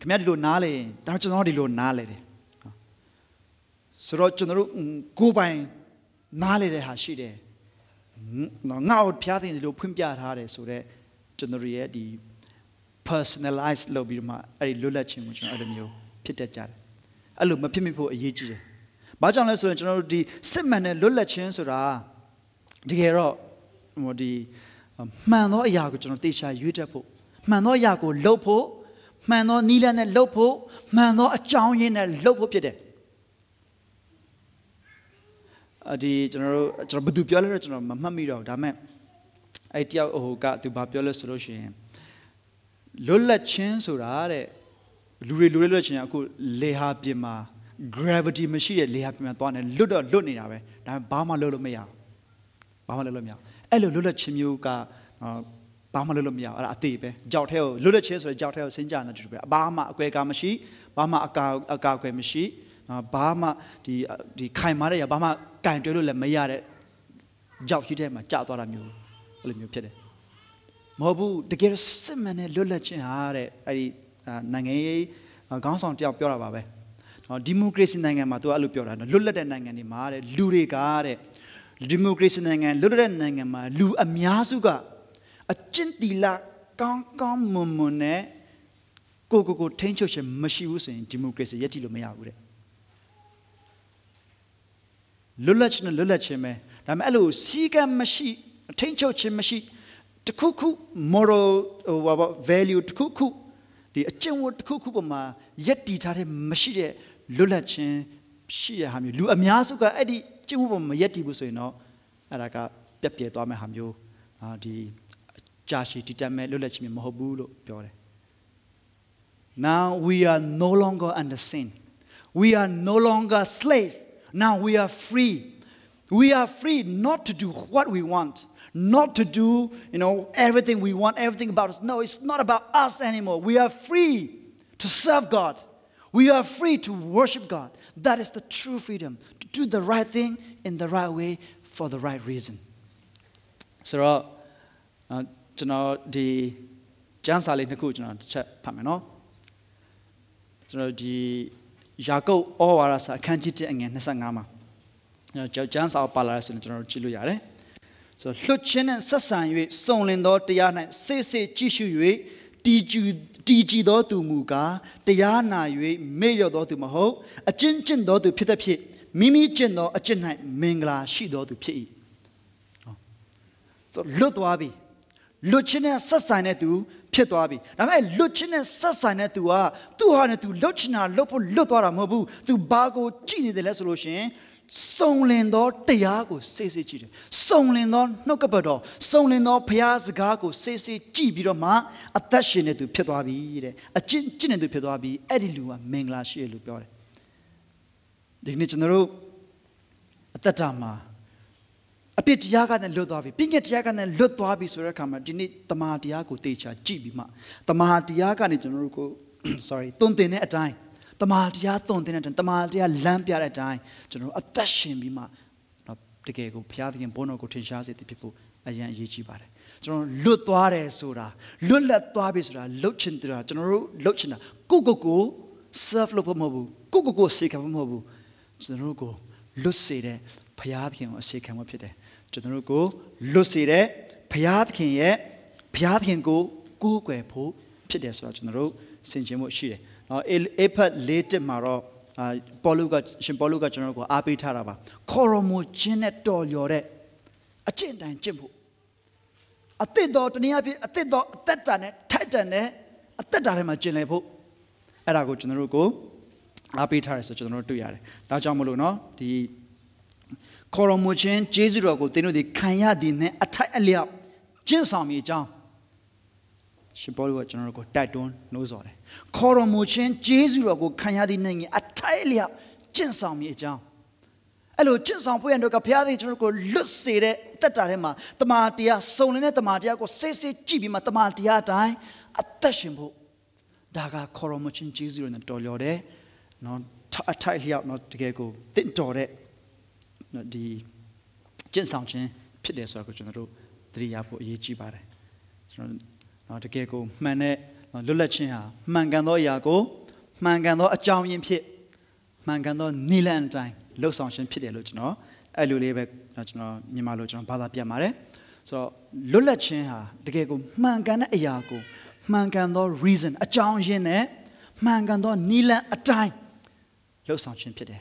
ခမရဒီလိုနားလေဒါကျွန်တော်ဒီလိုနားလေတယ်ဆိုတော့ကျွန်တော်တို့ကိုပိုင်နားလေတဲ့ဟာရှိတယ်နော် ငါ့ကိုဖျားသိတယ်လို့ဖွင့်ပြထားတယ်ဆိုတော့ကျွန်တော်ရဲ့ဒီ personalize လုပ်ပြီးတော့မှအဲ့ဒီလွတ်လပ်ခြင်းကိုကျွန်တော်အဲ့လိုမျိုးဖြစ်တတ်ကြတယ်အဲ့လိုမဖြစ်မိဖို့အရေးကြီးတယ်ဘာကြောင့်လဲဆိုရင်ကျွန်တော်တို့ဒီစစ်မှန်တဲ့လွတ်လပ်ခြင်းဆိုတာတကယ်တော့ဟိုဒီမှန်သောအရာကိုကျွန်တော်တေချာရွေးတတ်ဖို့မှန်သောအရာကိုလုပ်ဖို့မှန်သောနီးလန်းနဲ့လုပ်ဖို့မှန်သောအကြောင်းရင်းနဲ့လုပ်ဖို့ဖြစ်တယ်အ ဒီကျွန်တော်တို့ကျွန်တော်ဘယ်သူပြောလဲတော့ကျွန်တော်မမှတ်မိတော့ဒါပေမဲ့အဲ့တယောက်ဟိုကသူဘာပြောလဲဆိုလို့ရှိရင်လွတ်လပ်ခြင်းဆိုတာတဲ့လူတွေလူတွေလွတ်လပ်ခြင်းကအခုလေဟာပြင်မှာ gravity မရှိတဲ့လေဟာပြင်မှာသွားနေလွတ်တော့လွတ်နေတာပဲဒါပေမဲ့ဘာမှလုပ်လို့မရဘူးဘာမှလုပ်လို့မရဘူးအဲ့လိုလွတ်လပ်ခြင်းမျိုးကဘာမှလုပ်လို့မရဘူးအဲ့ဒါအသေးပဲကြောက်ထဲကိုလွတ်လပ်ခြင်းဆိုတဲ့ကြောက်ထဲကိုဆင်းကြနေတူပဲဘာမှအကွဲကားမရှိဘာမှအကာအကာအကွယ်မရှိ ဘာမှဒီဒီခိုင်မာတဲ့ရဘာမှကင်တွဲလို့လည်းမရတဲ့ကြောက်ရှိတဲ့မှာကြာသွားတာမျိုးအဲ့လိုမျိုးဖြစ်တယ်မဟုတ်ဘူးတကယ်စစ်မှန်တဲ့လွတ်လပ်ခြင်းဟာတဲ့အဲ့ဒီနိုင်ငံရေးခေါင်းဆောင်တယောက်ပြောတာပါပဲဒီမိုကရေစီနိုင်ငံမှာသူကအဲ့လိုပြောတာလွတ်လပ်တဲ့နိုင်ငံတွေမှာတဲ့လူတွေကတဲ့ဒီမိုကရေစီနိုင်ငံလွတ်လပ်တဲ့နိုင်ငံမှာလူအများစုကအကျင့်တီလာကောင်းကောင်းမွန်မွန်နဲ့ကိုကိုကိုထိန်းချုပ်ခြင်းမရှိဘူးဆိုရင်ဒီမိုကရေစီရည်တည်လို့မရဘူးတဲ့ လွတ်လပ်ခြင်းလွတ်လပ်ခြင်းပဲဒါပေမဲ့အဲ့လိုစီကံမရှိထိန်းချုပ်ခြင်းမရှိတခုခု moral ဟိုဘာ value တခုခုဒီအကျင့်ဝတ်တခုခုပေါ်မှာယက်တည်ထားတဲ့မရှိတဲ့လွတ်လပ်ခြင်းရှိတဲ့ဟာမျိုးလူအများစုကအဲ့ဒီကျင့်ဝတ်ပေါ်မှာယက်တည်ဘူးဆိုရင်တော့အဲ့ဒါကပြက်ပြဲသွားမယ့်ဟာမျိုးအာဒီကြာရှည်တည်တတ်မဲ့လွတ်လပ်ခြင်းမျိုးမဟုတ်ဘူးလို့ပြောတယ် Now we are no longer under sin we are no longer slave now we are free we are free not to do what we want not to do you know everything we want everything about us no it's not about us anymore we are free to serve god we are free to worship god that is the true freedom to do the right thing in the right way for the right reason ဆိုတော့ကျွန်တော်ဒီကျမ်းစာလေးနှစ်ခုကျွန်တော်တစ်ချက်ဖတ်မယ်နော်ကျွန်တော်ဒီ ယာကုပ်ဩဝါဒစာအခန်းကြီး1အငယ်25မှာကျွန်တော်ကျမ်းစာပါလာရဆိုရင်ကျွန်တော်ကြည့်လို့ရတယ်ဆိုလွတ်ချင်းနဲ့ဆက်ဆံ၍စုံလင်သောတရား၌စိတ်စိတ်ကြည့်ရှု၍တည်ကြည်တည်ကြည်သောသူမူကားတရားနာ၍မေ့လျော့သောသူမဟုတ်အကျဉ်းကျင့်သောသူဖြစ်တဲ့ဖြစ်မိမိကျင့်သောအကျင့်၌မင်္ဂလာရှိသောသူဖြစ်၏ဆိုလွတ်သွားပြီလွတ်ချင်းနဲ့ဆက်ဆိုင်တဲ့သူ ဖြစ်သွားပြီဒါပေမဲ့လွတ်ချင်းနဲ့ဆက်ဆိုင်တဲ့သူကသူ့ဟာနဲ့သူလွတ်ချင်တာလွတ်ဖို့လွတ်သွားတာမဟုတ်ဘူးသူဘာကိုကြည့်နေတယ်လဲဆိုလို့ရှင်စုံလင်သောတရားကိုစိတ်စိတ်ကြည့်တယ်စုံလင်သောနှုတ်ကပတ်တော်စုံလင်သောဘုရားစကားကိုစိတ်စိတ်ကြည့်ပြီးတော့မှအသက်ရှင်နေသူဖြစ်သွားပြီတဲ့အကျင့်ကျင့်နေသူဖြစ်သွားပြီအဲ့ဒီလူကမင်္ဂလာရှိတယ်လို့ပြောတယ်ဒီနေ့ကျွန်တော်တို့အသက်တာမှာ အပြစ်တရားကလည်းလွတ်သွားပြီပြည့်ညက်တရားကလည်းလွတ်သွားပြီဆိုတဲ့အခါမှာဒီနေ့တမာတရားကိုတေချာကြည့်ပြီးမှတမာတရားကနေကျွန်တော်တို့ကို sorry သွန်သင်တဲ့အတိုင်းတမာတရားသွန်သင်တဲ့အတိုင်းတမာတရားလမ်းပြတဲ့အတိုင်းကျွန်တော်တို့အသက်ရှင်ပြီးမှတော့တကယ်ကိုဘုရားသခင်ဘုန်းတော်ကိုထင်ရှားစေတည်ဖြစ်ဖို့အရန်အရေးကြီးပါတယ်ကျွန်တော်လွတ်သွားတယ်ဆိုတာလွတ်လပ်သွားပြီဆိုတာလှုပ်ချင်တယ်ကျွန်တော်တို့လှုပ်ချင်တာကိုကိုကို serve လုပ်ဖို့မဟုတ်ဘူးကိုကိုကိုစေခံဖို့မဟုတ်ဘူးကျွန်တော်တို့ကိုလွတ်စေတဲ့ဘုရားသခင်ကိုအစေခံဖို့ဖြစ်တယ် ကျွန်တော်တို့ကိုလွတ်စေတဲ့ဘုရားသခင်ရဲ့ဘုရားသခင်ကိုကိုးကွယ်ဖို့ဖြစ်တယ်ဆိုတော့ကျွန်တော်တို့ဆင်ခြင်မှုရှိတယ်။နော်အေဖတ်လေးတက်မှာတော့အာပေါလုကရှင်ပေါလုကကျွန်တော်တို့ကိုအားပေးထားတာပါ။ခေါ်ရမူခြင်းနဲ့တော်လျော်တဲ့အကျင့်တိုင်းကျင့်ဖို့အသစ်တော်တနည်းအားဖြင့်အသစ်တော်အသက်တာနဲ့ထိုက်တန်တဲ့အသက်တာထဲမှာကျင့်လည်ဖို့အဲ့ဒါကိုကျွန်တော်တို့ကိုအားပေးထားရဆိုကျွန်တော်တို့တွေ့ရတယ်။ဒါကြောင့်မလို့နော်ဒီ ခေါ်တော်မူခြင်းကျေးဇူးတော်ကိုသင်တို့ဒီခံရသည်နဲ့အထိုက်အလျောက်ကျင့်ဆောင်မိအကြောင်းရှင်ပေါလုကကျွန်တော်တို့ကိုတိုက်တွန်းနှိုးဆော်တယ်ခေါ်တော်မူခြင်းကျေးဇူးတော်ကိုခံရသည်နဲ့အထိုက်အလျောက်ကျင့်ဆောင်မိအကြောင်းအဲ့လိုကျင့်ဆောင်ဖို့ရတော့ကဘုရားသခင်ကျွန်တော်ကိုလွတ်စေတဲ့တက်တာထဲမှာတမန်တရားစုံလင်တဲ့တမန်တရားကိုစိတ်စိတ်ကြည့်ပြီးမှတမန်တရားတိုင်းအသက်ရှင်ဖို့ဒါကခေါ်တော်မူခြင်းကျေးဇူးတော်နဲ့တော်လျော်တယ်နော်အထိုက်လျောက်နော်တကယ်ကိုတင့်တော်တဲ့ ဒီကျင့်ဆောင်ခြင်းဖြစ်တယ်ဆိုတာကိုကျွန်တော်တို့သတိရဖို့အရေးကြီးပါတယ်ကျွန်တော်တော့တကယ်ကိုမှန်တဲ့လွတ်လပ်ခြင်းဟာမှန်ကန်သောအရာကိုမှန်ကန်သောအကြောင်းရင်းဖြစ်မှန်ကန်သောနိလန်တိုင်းလှုပ်ဆောင်ခြင်းဖြစ်တယ်လို့ကျွန်တော်အဲ့လိုလေးပဲကျွန်တော်မြန်မာလိုကျွန်တော်ဘာသာပြန်ပါတယ်ဆိုတော့လွတ်လပ်ခြင်းဟာတကယ်ကိုမှန်ကန်တဲ့အရာကိုမှန်ကန်သော reason အကြောင်းရင်းနဲ့မှန်ကန်သောနိလန်အတိုင်းလှုပ်ဆောင်ခြင်းဖြစ်တယ်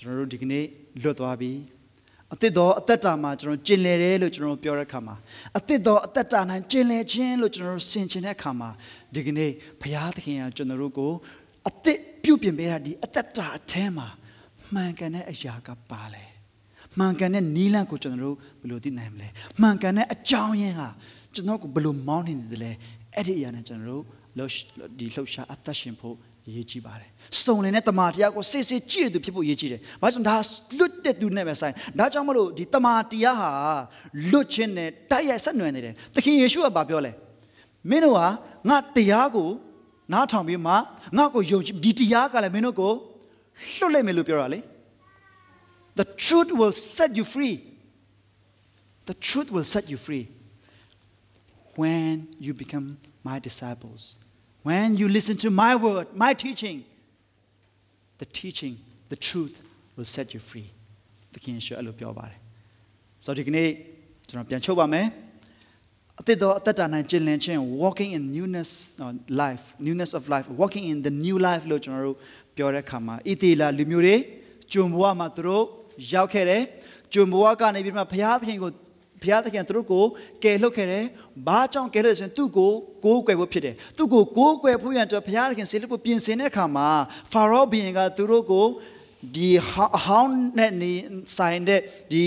ကျွန်တော်တို့ဒီကနေ့လွတ်သွားပြီအသစ်တော်အသက်တာမှာကျွန်တော်ကျင်လည်တယ်လို့ကျွန်တော်ပြောတဲ့အခါမှာအသစ်တော်အသက်တာနိုင်ကျင်လည်ခြင်းလို့ကျွန်တော်တို့ဆင်ခြင်တဲ့အခါမှာဒီကနေ့ဘုရားသခင်ကကျွန်တော်တို့ကိုအသစ်ပြုပြင်ပေးတာဒီအသက်တာအထဲမှာမှန်ကန်တဲ့အရာကပါလဲမှန်ကန်တဲ့နီးလန့်ကိုကျွန်တော်တို့ဘယ်လိုသိနိုင်မလဲမှန်ကန်တဲ့အကြောင်းရင်းဟာကျွန်တော်ကိုဘယ်လိုမောင်းနေတယ်လဲအဲ့ဒီအရာနဲ့ကျွန်တော်တို့လှုပ်ဒီလှုပ်ရှားအသက်ရှင်ဖို့ အရေးကြီးပါတယ်။စုံလင်တဲ့တမာတရားကိုစစ်စစ်ကြည့်ရသူဖြစ်ဖို့အရေးကြီးတယ်။ဘာကြောင့်ဒါလွတ်တဲ့သူနဲ့ပဲဆိုင်။ဒါကြောင့်မလို့ဒီတမာတရားဟာလွတ်ခြင်းနဲ့တိုက်ရိုက်ဆက်နွယ်နေတယ်။သခင်ယေရှုကပြောလဲ။မင်းတို့ဟာငါတရားကိုနားထောင်ပြီးမှငါ့ကိုယုံကြည်ဒီတရားကလည်းမင်းတို့ကိုလွတ်လိုက်မယ်လို့ပြောတာလေ။ The truth will set you free. The truth will set you free when you become my disciples. When you listen to my word, my teaching, the teaching, the truth will set you free. သခင်ယေရှုအဲ့လိုပြောပါတယ်။ဆိုတော့ဒီကနေ့ကျွန်တော်ပြန်ချုပ်ပါမယ်။အသက်တော်အသက်တာနိုင်ကျင့်လည်ခြင်း walking in newness of life newness of life walking in the new life လို့ကျွန်တော်တို့ပြောတဲ့အခါမှာဣသေလလူမျိုးတွေဂျုံဘဝမှာသူတို့ရောက်ခဲ့တယ်။ဂျုံဘဝကနေပြီးမှဘုရားသခင်ကို ဘုရားသခင်သူတို့ကိုကယ်လွတ်ခဲ့တယ်။ဘာကြောင့်ကယ်လွတ်ဆိုရင်သူ့ကိုကိုးကွယ်ဖို့ဖြစ်တယ်။သူ့ကိုကိုးကွယ်ဖို့ရန်အတွက်ဘုရားသခင်ဆေလွတ်ဖို့ပြင်ဆင်တဲ့အခါမှာဖာရောဘုရင်ကသူတို့ကိုဒီဟောင်းနဲ့နေဆိုင်တဲ့ဒီ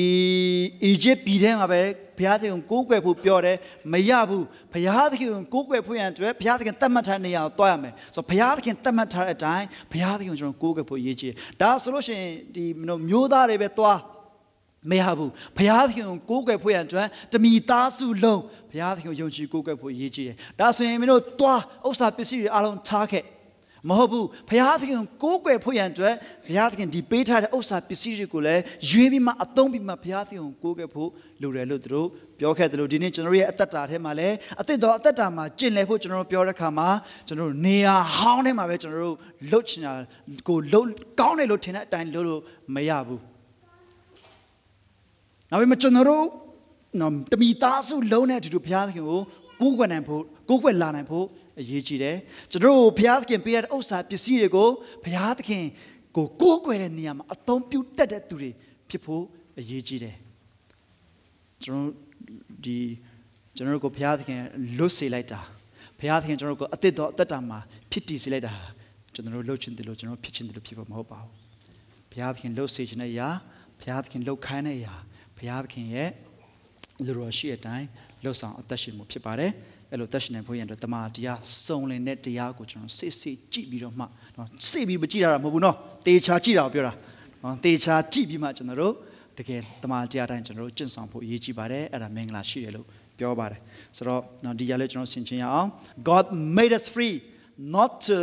အီဂျစ်ပြည်ထဲမှာပဲဘုရားသခင်ကိုးကွယ်ဖို့ပြောတယ်မရဘူးဘုရားသခင်ကိုကိုးကွယ်ဖို့ရန်အတွက်ဘုရားသခင်တတ်မှတ်ထားတဲ့နေရာကိုတွားရမယ်ဆိုတော့ဘုရားသခင်တတ်မှတ်ထားတဲ့အတိုင်းဘုရားသခင်ကိုကျွန်တော်ကိုးကွယ်ဖို့ရည်ကြည်ဒါဆိုလို့ရှိရင်ဒီမျိုးသားတွေပဲတွား မရဘူးဘုရားသခင်ကိုကိုးကွယ်ဖို့ရန်အတွက်တမိသားစုလုံးဘုရားသခင်ကိုယုံကြည်ကိုးကွယ်ဖို့အရေးကြီးတယ်ဒါဆိုရင်မင်းတို့သွားဥစ္စာပစ္စည်းတွေအားလုံးထားခဲ့မဟုတ်ဘူးဘုရားသခင်ကိုကိုးကွယ်ဖို့ရန်အတွက်ဘုရားသခင်ဒီပေးထားတဲ့ဥစ္စာပစ္စည်းတွေကိုလည်းရွေးပြီးမှအသုံးပြီးမှဘုရားသခင်ကိုကိုးကွယ်ဖို့လိုတယ်လို့သူတို့ပြောခဲ့တယ်လို့ဒီနေ့ကျွန်တော်ရဲ့အသက်တာထဲမှာလည်းအသက်တော်အသက်တာမှာကျင့်လည်ဖို့ကျွန်တော်တို့ပြောတဲ့အခါမှာကျွန်တော်တို့နေရာဟောင်းထဲမှာပဲကျွန်တော်တို့လှုပ်ချင်တာကိုလှုပ်ကောင်းတယ်လို့ထင်တဲ့အတိုင်းလှုပ်လို့မရဘူး နောက်ပြီးမှကျွန်တော်တို့နော်တမီသားစုလုံးနဲ့အတူတူဘုရားသခင်ကိုကိုးကွယ်နိုင်ဖို့ကိုးကွယ်လာနိုင်ဖို့အရေးကြီးတယ်ကျွန်တော်တို့ဘုရားသခင်ပေးတဲ့ဥစ္စာပစ္စည်းတွေကိုဘုရားသခင်ကိုကိုးကွယ်တဲ့နေရာမှာအသုံးပြုတတ်တဲ့သူတွေဖြစ်ဖို့အရေးကြီးတယ်ကျွန်တော်ဒီကျွန်တော်တို့ကိုဘုရားသခင်လွတ်စေလိုက်တာဘုရားသခင်ကျွန်တော်တို့ကိုအသက်တော်အသက်တာမှာဖြစ်တည်စေလိုက်တာကျွန်တော်တို့လှုပ်ချင်တယ်လို့ကျွန်တော်ဖြစ်ချင်တယ်လို့ဖြစ်ဖို့မဟုတ်ပါဘူးဘုရားသခင်လှုပ်စေခြင်းတဲ့အရာဘုရားသခင်လှုပ်ခိုင်းတဲ့အရာဘု ရားသခင်ရဲ့လူတော်ရှိတဲ့အတိုင်းလှုပ်ဆောင်အသက်ရှင်မှုဖြစ်ပါတယ်အဲ့လိုသက်ရှင်နိုင်ဖို့ရန်အတွက်တမန်တရားစုံလင်တဲ့တရားကိုကျွန်တော်စစ်စစ်ကြည့်ပြီးတော့မှနော်စစ်ပြီးမကြည့်ရတာမဟုတ်ဘူးနော်တေချာကြည့်တာကိုပြောတာနော်တေချာကြည့်ပြီးမှကျွန်တော်တို့တကယ်တမန်တရားတိုင်းကျွန်တော်တို့ကျင့်ဆောင်ဖို့အရေးကြီးပါတယ်အဲ့ဒါမင်္ဂလာရှိတယ်လို့ပြောပါတယ်ဆိုတော့နော်ဒီရလဲကျွန်တော်ဆင်ခြင်ရအောင် God made us free not to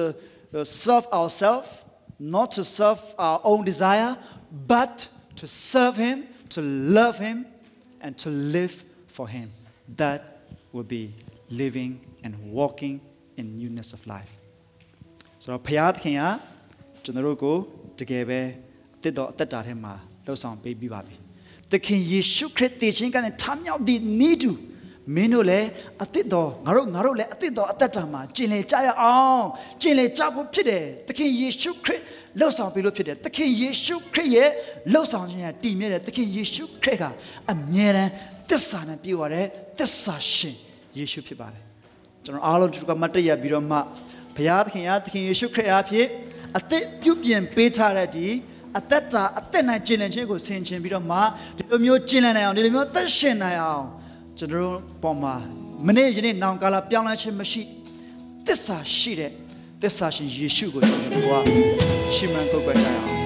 serve ourselves not to serve our own desire but to serve him to love him and to live for him that will be living and walking in newness of life ဆိုတော့ဘုရားသခင်ကကျွန်တော်တို့ကိုတကယ်ပဲအသက်တော်အသက်တာထဲမှာလှုပ်ဆောင်ပေးပြီးပါပြီသခင်ယေရှုခရစ်တည်ခြင်းကနေထမြောက်သည့်ဤသူ မင်းတို့လည်းအသက်တော်ငါတို့ငါတို့လည်းအသက်တော်အသက်တာမှာကျင်လေကြရအောင်ကျင်လေကြဖို့ဖြစ်တယ်သခင်ယေရှုခရစ်လှုပ်ဆောင်ပေးလို့ဖြစ်တယ်သခင်ယေရှုခရစ်ရဲ့လှုပ်ဆောင်ခြင်းကတည်မြဲတယ်သခင်ယေရှုခရစ်ကအမြဲတမ်းသစ္စာနဲ့ပြည့်ဝတဲ့သစ္စာရှင်ယေရှုဖြစ်ပါတယ်ကျွန်တော်အားလုံးဒီကမတ်တရပြီးတော့မှဘုရားသခင်အားသခင်ယေရှုခရစ်အားဖြင့်အသက်ပြုပြင်ပေးထားတဲ့ဒီအသက်တာအသက်နိုင်ကျင်လည်ခြင်းကိုဆင်ခြင်ပြီးတော့မှဒီလိုမျိုးကျင်လည်နိုင်အောင်ဒီလိုမျိုးသက်ရှင်နိုင်အောင် ကျွန်တော်တို့ပေါ်မှာမနေ့ယနေ့နောင်ကာလပြောင်းလဲခြင်းမရှိသစ္စာရှိတဲ့သစ္စာရှင်ယေရှုကိုကျွန်တော်တို့ကရှင်းမှန်ပုတ်ကွက်ကြရအောင်